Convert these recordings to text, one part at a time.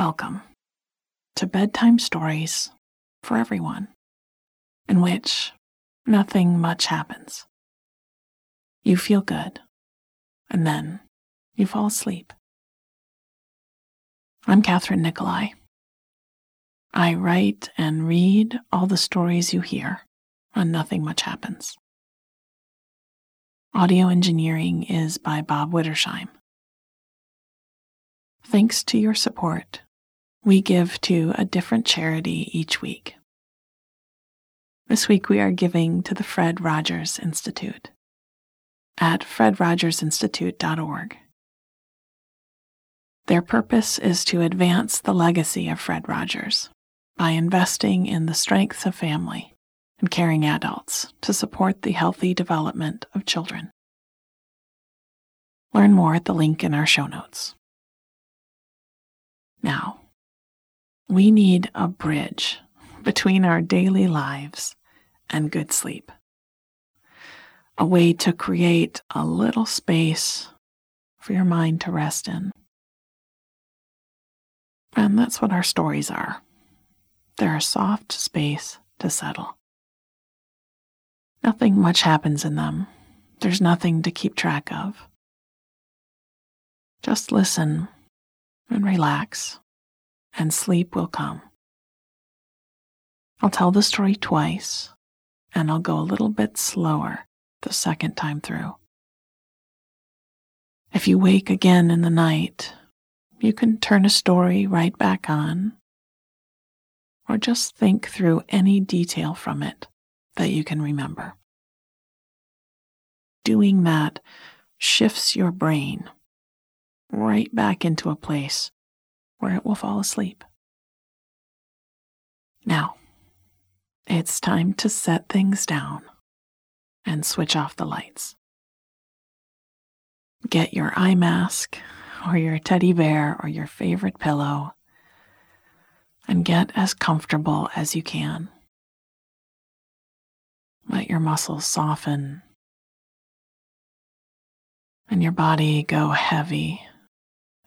Welcome to bedtime stories for everyone, in which nothing much happens. You feel good, and then you fall asleep. I'm Kathryn Nicolai. I write and read all the stories you hear on Nothing Much Happens. Audio engineering is by Bob Wittersheim. Thanks to your support, we give to a different charity each week. This week we are giving to the Fred Rogers Institute at fredrogersinstitute.org. Their purpose is to advance the legacy of Fred Rogers by investing in the strengths of family and caring adults to support the healthy development of children. Learn more at the link in our show notes. Now, we need a bridge between our daily lives and good sleep. A way to create a little space for your mind to rest in. And that's what our stories are. They're a soft space to settle. Nothing much happens in them. There's nothing to keep track of. Just listen and relax, and sleep will come. I'll tell the story twice, and I'll go a little bit slower the second time through. If you wake again in the night, you can turn a story right back on, or just think through any detail from it that you can remember. Doing that shifts your brain right back into a place where it will fall asleep. Now, it's time to set things down and switch off the lights. Get your eye mask or your teddy bear or your favorite pillow and get as comfortable as you can. Let your muscles soften and your body go heavy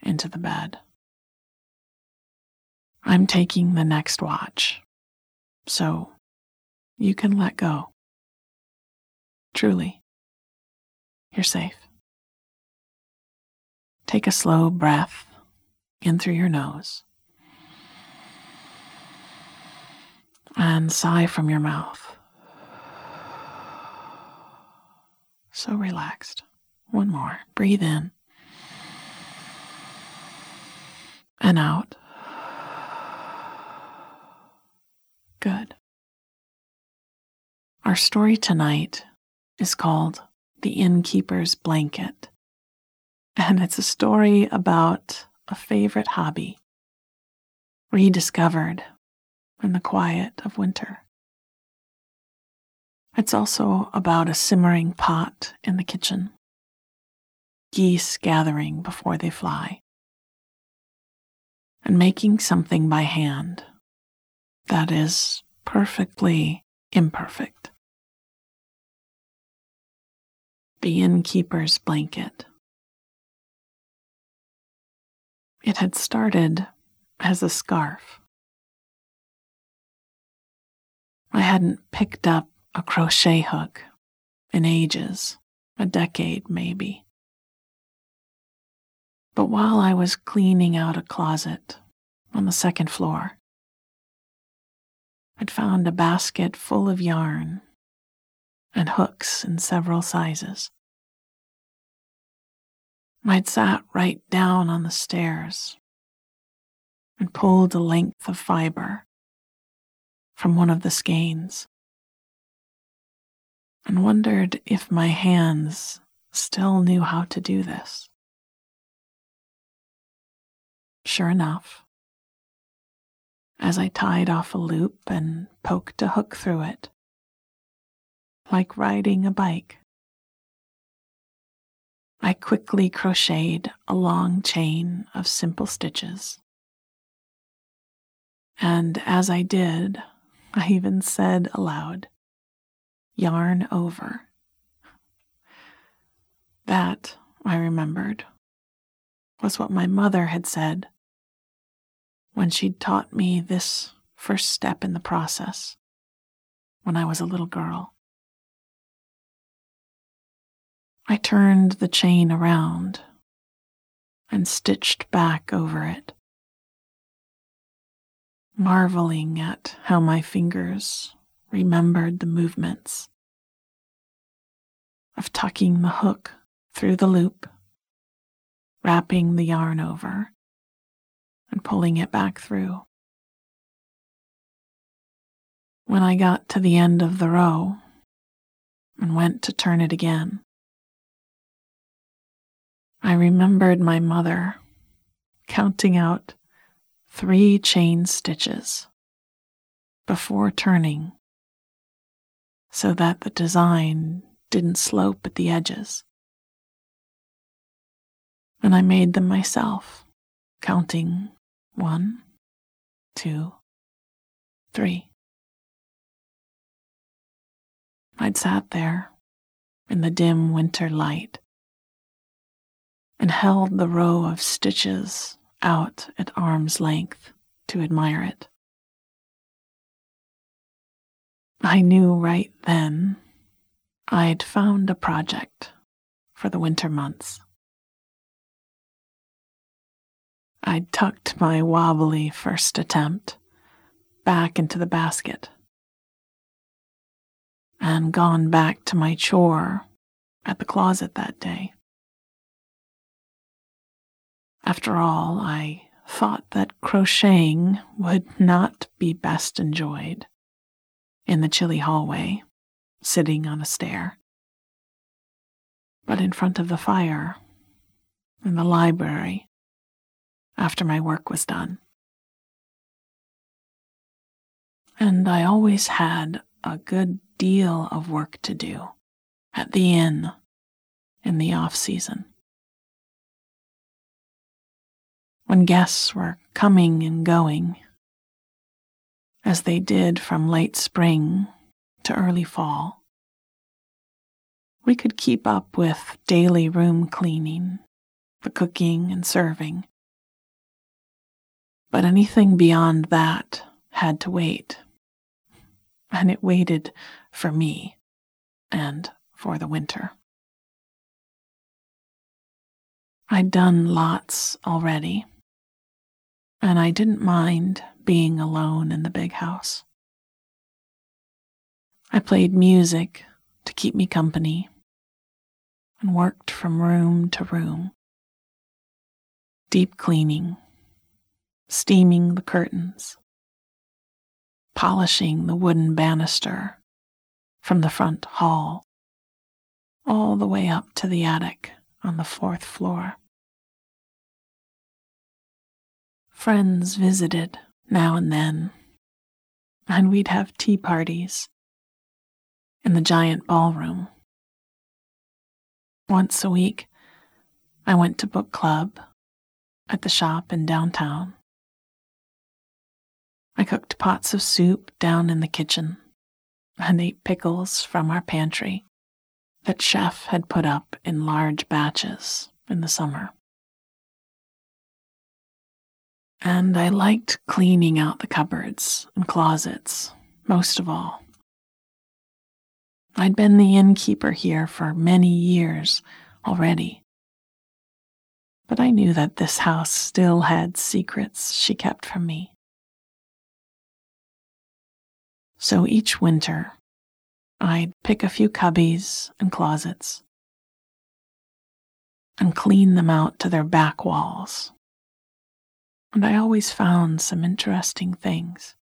into the bed. I'm taking the next watch, so you can let go. Truly, you're safe. Take a slow breath in through your nose and sigh from your mouth. So relaxed. One more. Breathe in and out. Good. Our story tonight is called The Innkeeper's Blanket, and it's a story about a favorite hobby rediscovered in the quiet of winter. It's also about a simmering pot in the kitchen, geese gathering before they fly, and making something by hand that is perfectly imperfect. The innkeeper's blanket. It had started as a scarf. I hadn't picked up a crochet hook in ages, a decade maybe. But while I was cleaning out a closet on the second floor, I'd found a basket full of yarn and hooks in several sizes. I'd sat right down on the stairs and pulled a length of fiber from one of the skeins and wondered if my hands still knew how to do this. Sure enough, as I tied off a loop and poked a hook through it, like riding a bike. I quickly crocheted a long chain of simple stitches. And as I did, I even said aloud, yarn over. That, I remembered, was what my mother had said when she'd taught me this first step in the process when I was a little girl. I turned the chain around and stitched back over it, marveling at how my fingers remembered the movements of tucking the hook through the loop, wrapping the yarn over, and pulling it back through. When I got to the end of the row and went to turn it again, I remembered my mother counting out three chain stitches before turning so that the design didn't slope at the edges. And I made them myself, counting one, two, three. I'd sat there in the dim winter light and held the row of stitches out at arm's length to admire it. I knew right then I'd found a project for the winter months. I'd tucked my wobbly first attempt back into the basket and gone back to my chore at the closet that day. After all, I thought that crocheting would not be best enjoyed in the chilly hallway, sitting on a stair, but in front of the fire in the library after my work was done. And I always had a good deal of work to do at the inn in the off season. When guests were coming and going, as they did from late spring to early fall. We could keep up with daily room cleaning, the cooking and serving. But anything beyond that had to wait. And it waited for me and for the winter. I'd done lots already, and I didn't mind being alone in the big house. I played music to keep me company and worked from room to room, deep cleaning, steaming the curtains, polishing the wooden banister from the front hall all the way up to the attic on the fourth floor. Friends visited now and then, and we'd have tea parties in the giant ballroom. Once a week, I went to book club at the shop in downtown. I cooked pots of soup down in the kitchen and ate pickles from our pantry that Chef had put up in large batches in the summer and I liked cleaning out the cupboards and closets most of all. I'd been the innkeeper here for many years already, but I knew that this house still had secrets she kept from me. So each winter, I'd pick a few cubbies and closets and clean them out to their back walls and I always found some interesting things.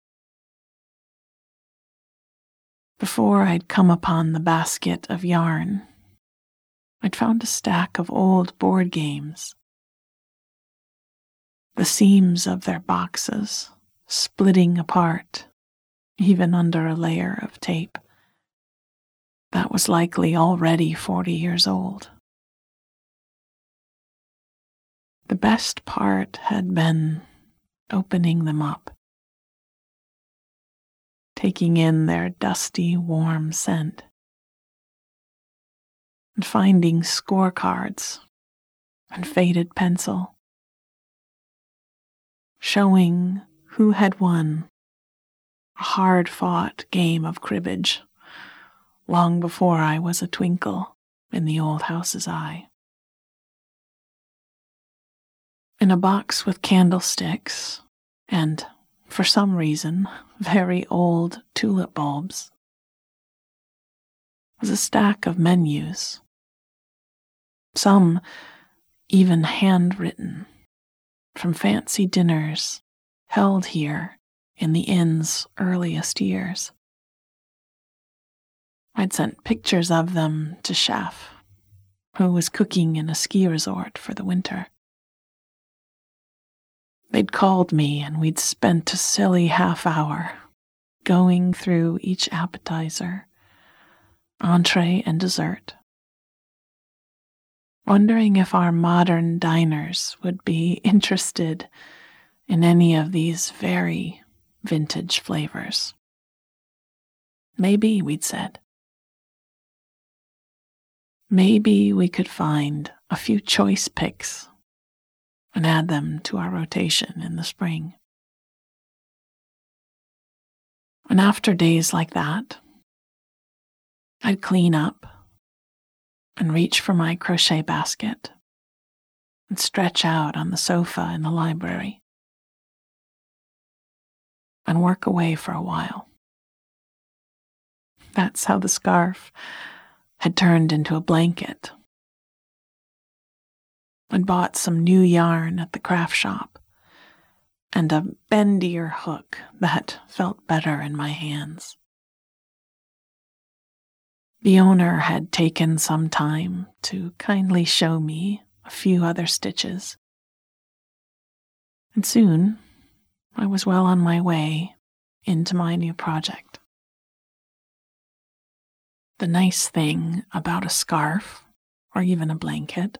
Before I'd come upon the basket of yarn, I'd found a stack of old board games. The seams of their boxes splitting apart, even under a layer of tape. That was likely already 40 years old. The best part had been opening them up, taking in their dusty, warm scent, and finding scorecards and faded pencil, showing who had won a hard fought game of cribbage long before I was a twinkle in the old house's eye. In a box with candlesticks and, for some reason, very old tulip bulbs was a stack of menus, some even handwritten from fancy dinners held here in the inn's earliest years. I'd sent pictures of them to Chef, who was cooking in a ski resort for the winter. They'd called me and we'd spent a silly half hour going through each appetizer, entree, and dessert, wondering if our modern diners would be interested in any of these very vintage flavors. Maybe, we'd said. Maybe we could find a few choice picks and add them to our rotation in the spring. And after days like that, I'd clean up and reach for my crochet basket and stretch out on the sofa in the library and work away for a while. That's how the scarf had turned into a blanket. I'd bought some new yarn at the craft shop and a bendier hook that felt better in my hands. The owner had taken some time to kindly show me a few other stitches. And soon I was well on my way into my new project. The nice thing about a scarf, or even a blanket,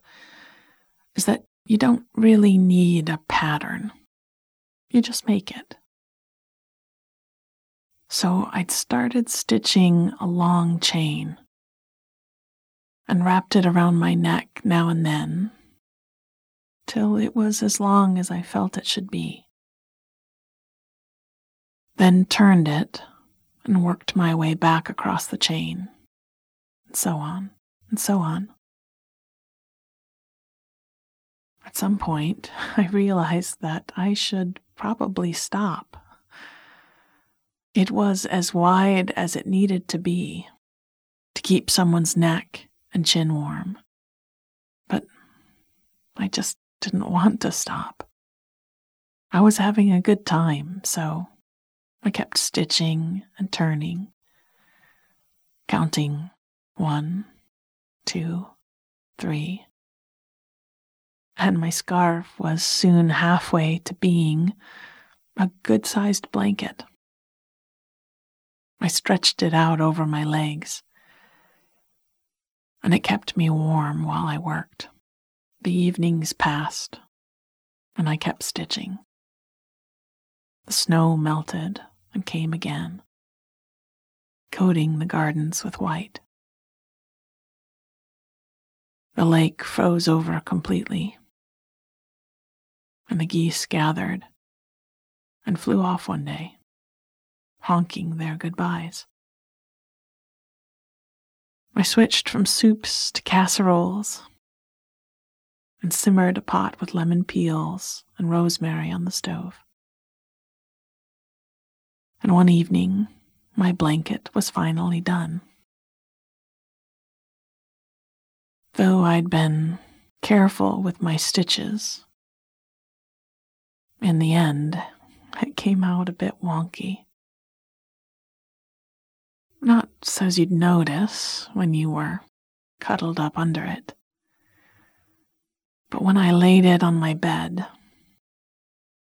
is that you don't really need a pattern. You just make it. So I'd started stitching a long chain and wrapped it around my neck now and then till it was as long as I felt it should be. Then turned it and worked my way back across the chain, and so on and so on. At some point, I realized that I should probably stop. It was as wide as it needed to be to keep someone's neck and chin warm. But I just didn't want to stop. I was having a good time, so I kept stitching and turning, counting one, two, three, and my scarf was soon halfway to being a good sized blanket. I stretched it out over my legs, and it kept me warm while I worked. The evenings passed, and I kept stitching. The snow melted and came again, coating the gardens with white. The lake froze over completely and the geese gathered and flew off one day, honking their goodbyes. I switched from soups to casseroles and simmered a pot with lemon peels and rosemary on the stove. And one evening, my blanket was finally done. Though I'd been careful with my stitches in the end, it came out a bit wonky. Not so's you'd notice when you were cuddled up under it. But when I laid it on my bed,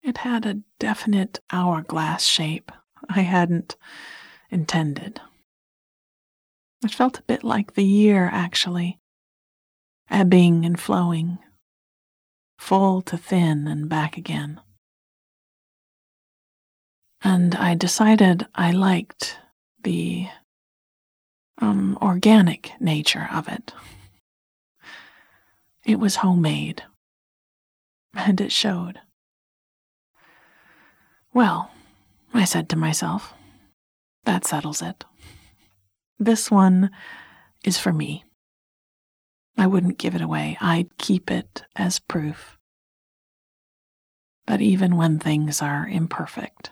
it had a definite hourglass shape I hadn't intended. It felt a bit like the year, actually, ebbing and flowing, full to thin and back again and I decided I liked the um, organic nature of it. It was homemade, and it showed. Well, I said to myself, that settles it. This one is for me. I wouldn't give it away, I'd keep it as proof. But even when things are imperfect,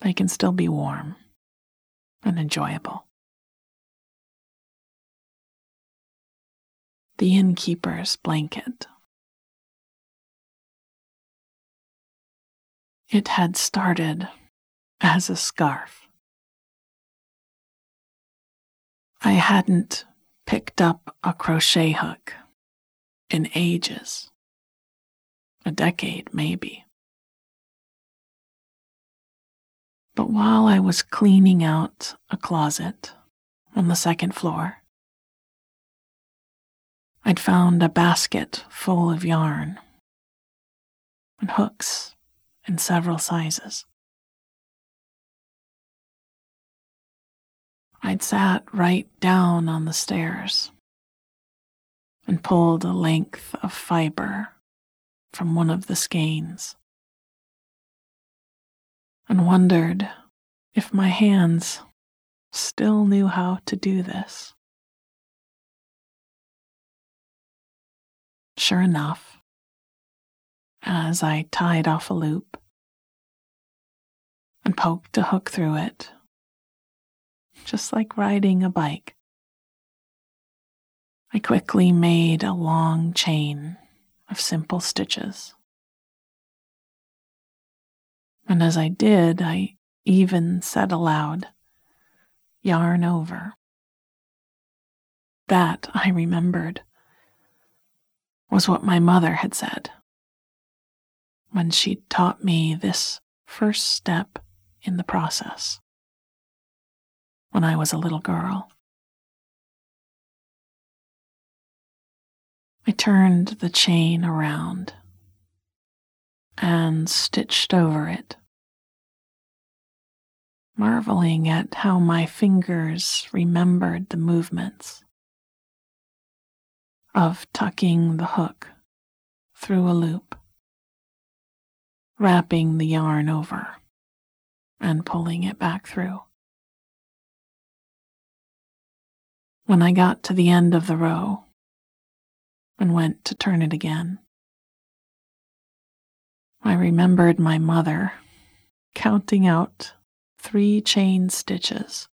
they can still be warm and enjoyable. The innkeeper's blanket. It had started as a scarf. I hadn't picked up a crochet hook in ages, a decade maybe. But while I was cleaning out a closet on the second floor, I'd found a basket full of yarn and hooks in several sizes. I'd sat right down on the stairs and pulled a length of fiber from one of the skeins and wondered if my hands still knew how to do this. Sure enough, as I tied off a loop and poked a hook through it just like riding a bike. I quickly made a long chain of simple stitches. And as I did, I even said aloud, yarn over. That, I remembered, was what my mother had said when she taught me this first step in the process when I was a little girl. I turned the chain around and stitched over it, marveling at how my fingers remembered the movements of tucking the hook through a loop, wrapping the yarn over, and pulling it back through. when I got to the end of the row and went to turn it again. I remembered my mother counting out three chain stitches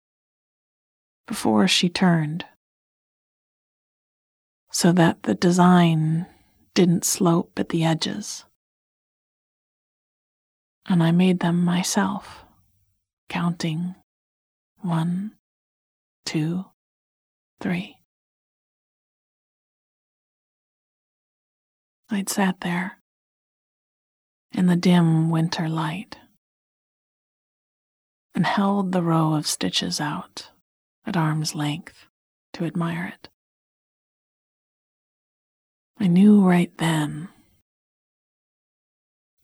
before she turned so that the design didn't slope at the edges. And I made them myself, counting one, two, three. I'd sat there in the dim winter light and held the row of stitches out at arm's length to admire it. I knew right then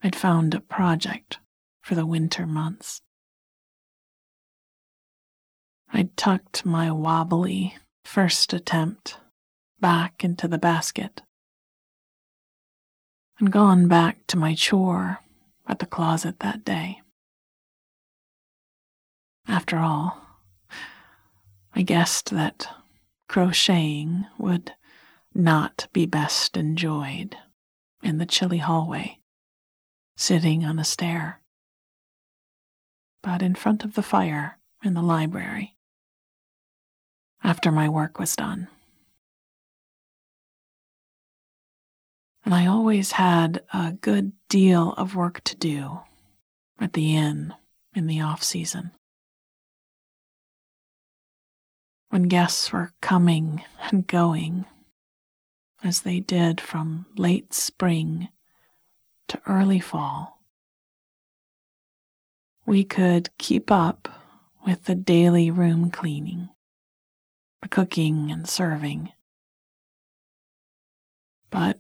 I'd found a project for the winter months. I'd tucked my wobbly first attempt back into the basket and gone back to my chore at the closet that day. After all, I guessed that crocheting would not be best enjoyed in the chilly hallway, sitting on a stair, but in front of the fire in the library after my work was done. And I always had a good deal of work to do at the inn in the off season. When guests were coming and going, as they did from late spring to early fall, we could keep up with the daily room cleaning the cooking and serving. But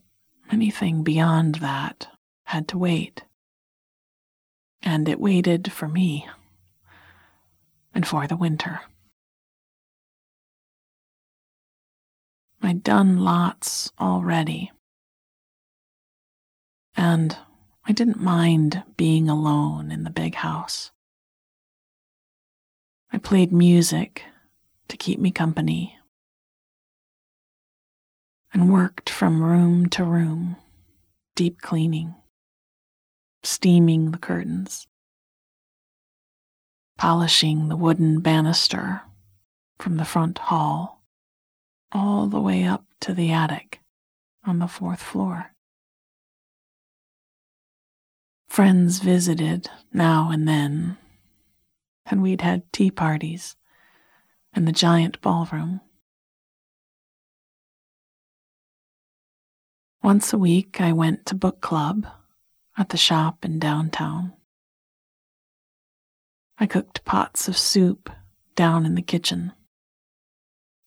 anything beyond that had to wait. And it waited for me and for the winter. I'd done lots already. And I didn't mind being alone in the big house. I played music to keep me company and worked from room to room, deep cleaning, steaming the curtains, polishing the wooden banister from the front hall all the way up to the attic on the fourth floor. Friends visited now and then, and we'd had tea parties in the giant ballroom. Once a week, I went to book club at the shop in downtown. I cooked pots of soup down in the kitchen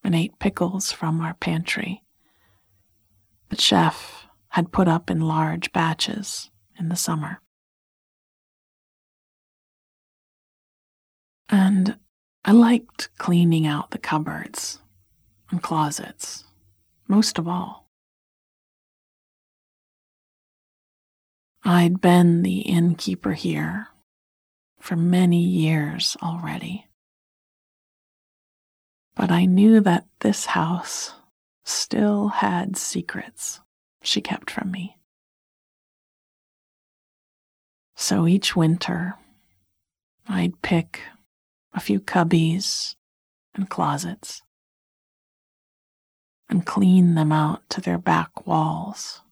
and ate pickles from our pantry that chef had put up in large batches in the summer. And I liked cleaning out the cupboards and closets most of all. I'd been the innkeeper here for many years already. But I knew that this house still had secrets she kept from me. So each winter, I'd pick a few cubbies and closets and clean them out to their back walls.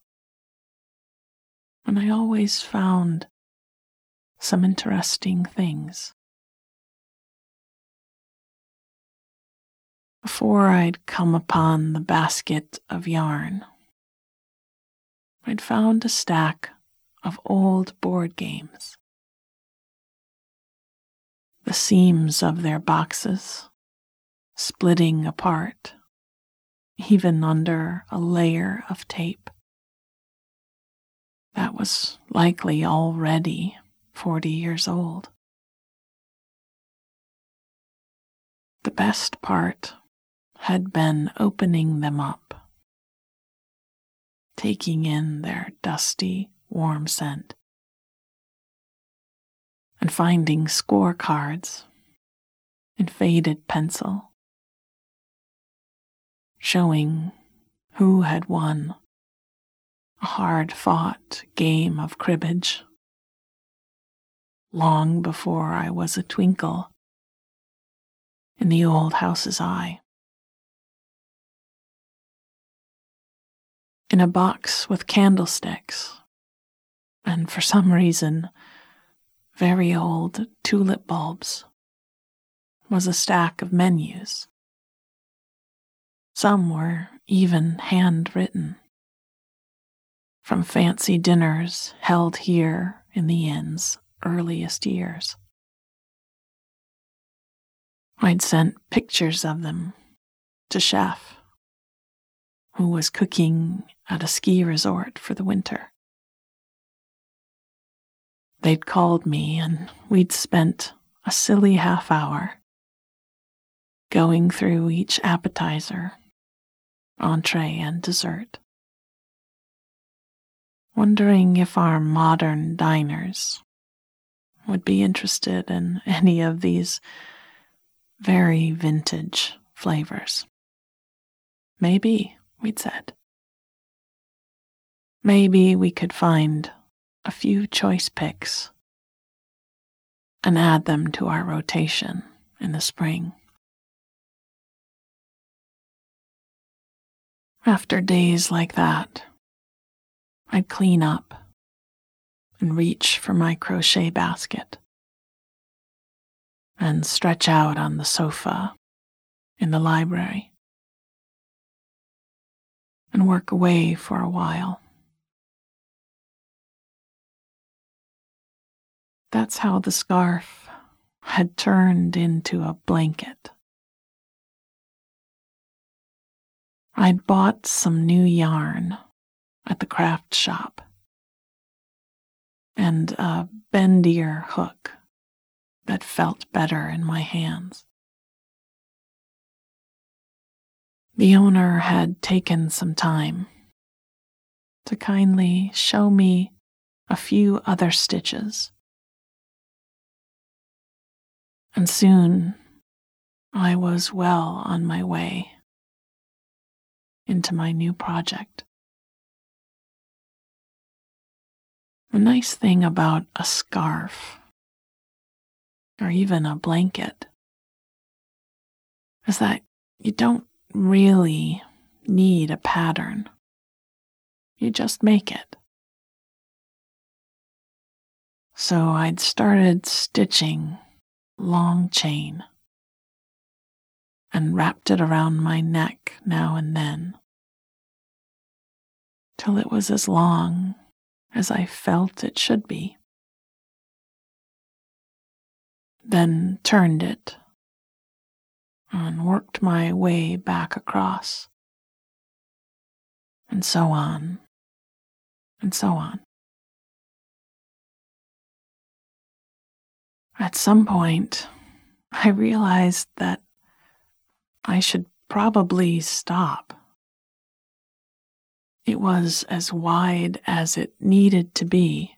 And I always found some interesting things. Before I'd come upon the basket of yarn, I'd found a stack of old board games. The seams of their boxes splitting apart, even under a layer of tape. That was likely already 40 years old. The best part had been opening them up, taking in their dusty, warm scent, and finding scorecards in faded pencil showing who had won a hard fought game of cribbage long before I was a twinkle in the old house's eye. in a box with candlesticks, and for some reason, very old tulip bulbs, was a stack of menus. Some were even handwritten from fancy dinners held here in the inn's earliest years. I'd sent pictures of them to Chef who was cooking at a ski resort for the winter. They'd called me, and we'd spent a silly half hour going through each appetizer, entree, and dessert, wondering if our modern diners would be interested in any of these very vintage flavors. Maybe we'd said. Maybe we could find a few choice picks and add them to our rotation in the spring. After days like that, I'd clean up and reach for my crochet basket and stretch out on the sofa in the library and work away for a while. That's how the scarf had turned into a blanket. I'd bought some new yarn at the craft shop and a bendier hook that felt better in my hands. The owner had taken some time to kindly show me a few other stitches. And soon I was well on my way into my new project. The nice thing about a scarf or even a blanket is that you don't really need a pattern. You just make it. So I'd started stitching long chain and wrapped it around my neck now and then till it was as long as I felt it should be. Then turned it and worked my way back across, and so on, and so on. At some point, I realized that I should probably stop. It was as wide as it needed to be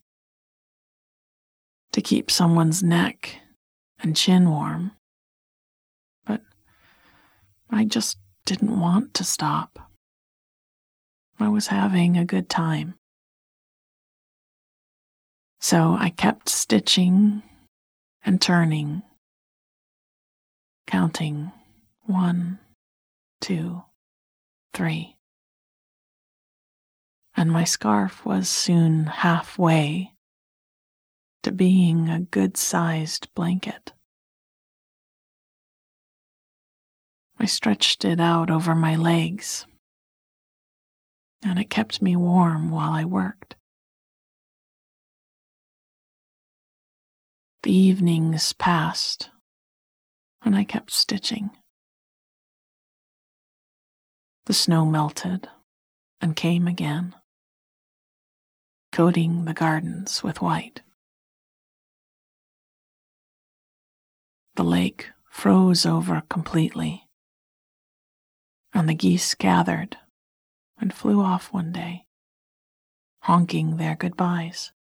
to keep someone's neck and chin warm. But I just didn't want to stop. I was having a good time. So I kept stitching and turning, counting one, two, three. And my scarf was soon halfway to being a good sized blanket. I stretched it out over my legs, and it kept me warm while I worked. The evenings passed, and I kept stitching. The snow melted and came again, coating the gardens with white. The lake froze over completely, and the geese gathered and flew off one day, honking their goodbyes.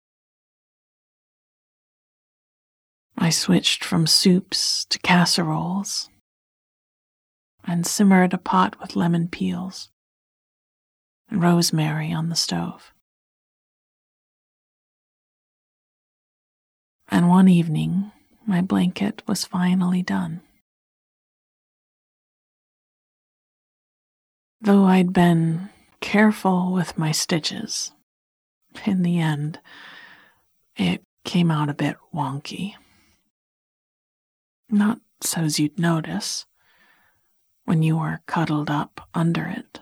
I switched from soups to casseroles and simmered a pot with lemon peels and rosemary on the stove. And one evening, my blanket was finally done. Though I'd been careful with my stitches, in the end, it came out a bit wonky. Not so's you'd notice when you were cuddled up under it.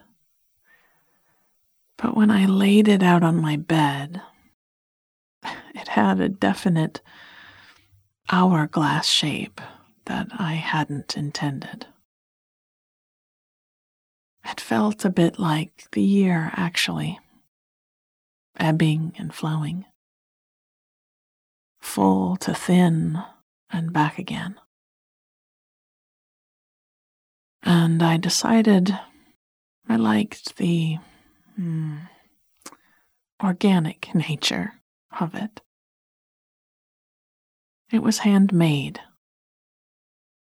But when I laid it out on my bed, it had a definite hourglass shape that I hadn't intended. It felt a bit like the year, actually, ebbing and flowing, full to thin and back again and I decided I liked the hmm, organic nature of it. It was handmade,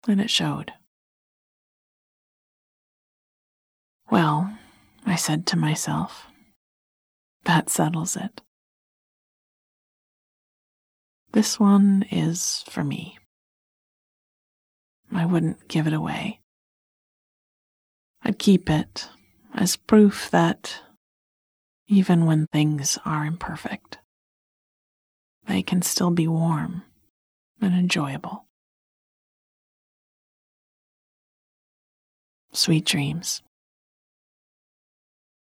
and it showed. Well, I said to myself, that settles it. This one is for me. I wouldn't give it away. I'd keep it as proof that even when things are imperfect, they can still be warm and enjoyable. Sweet dreams.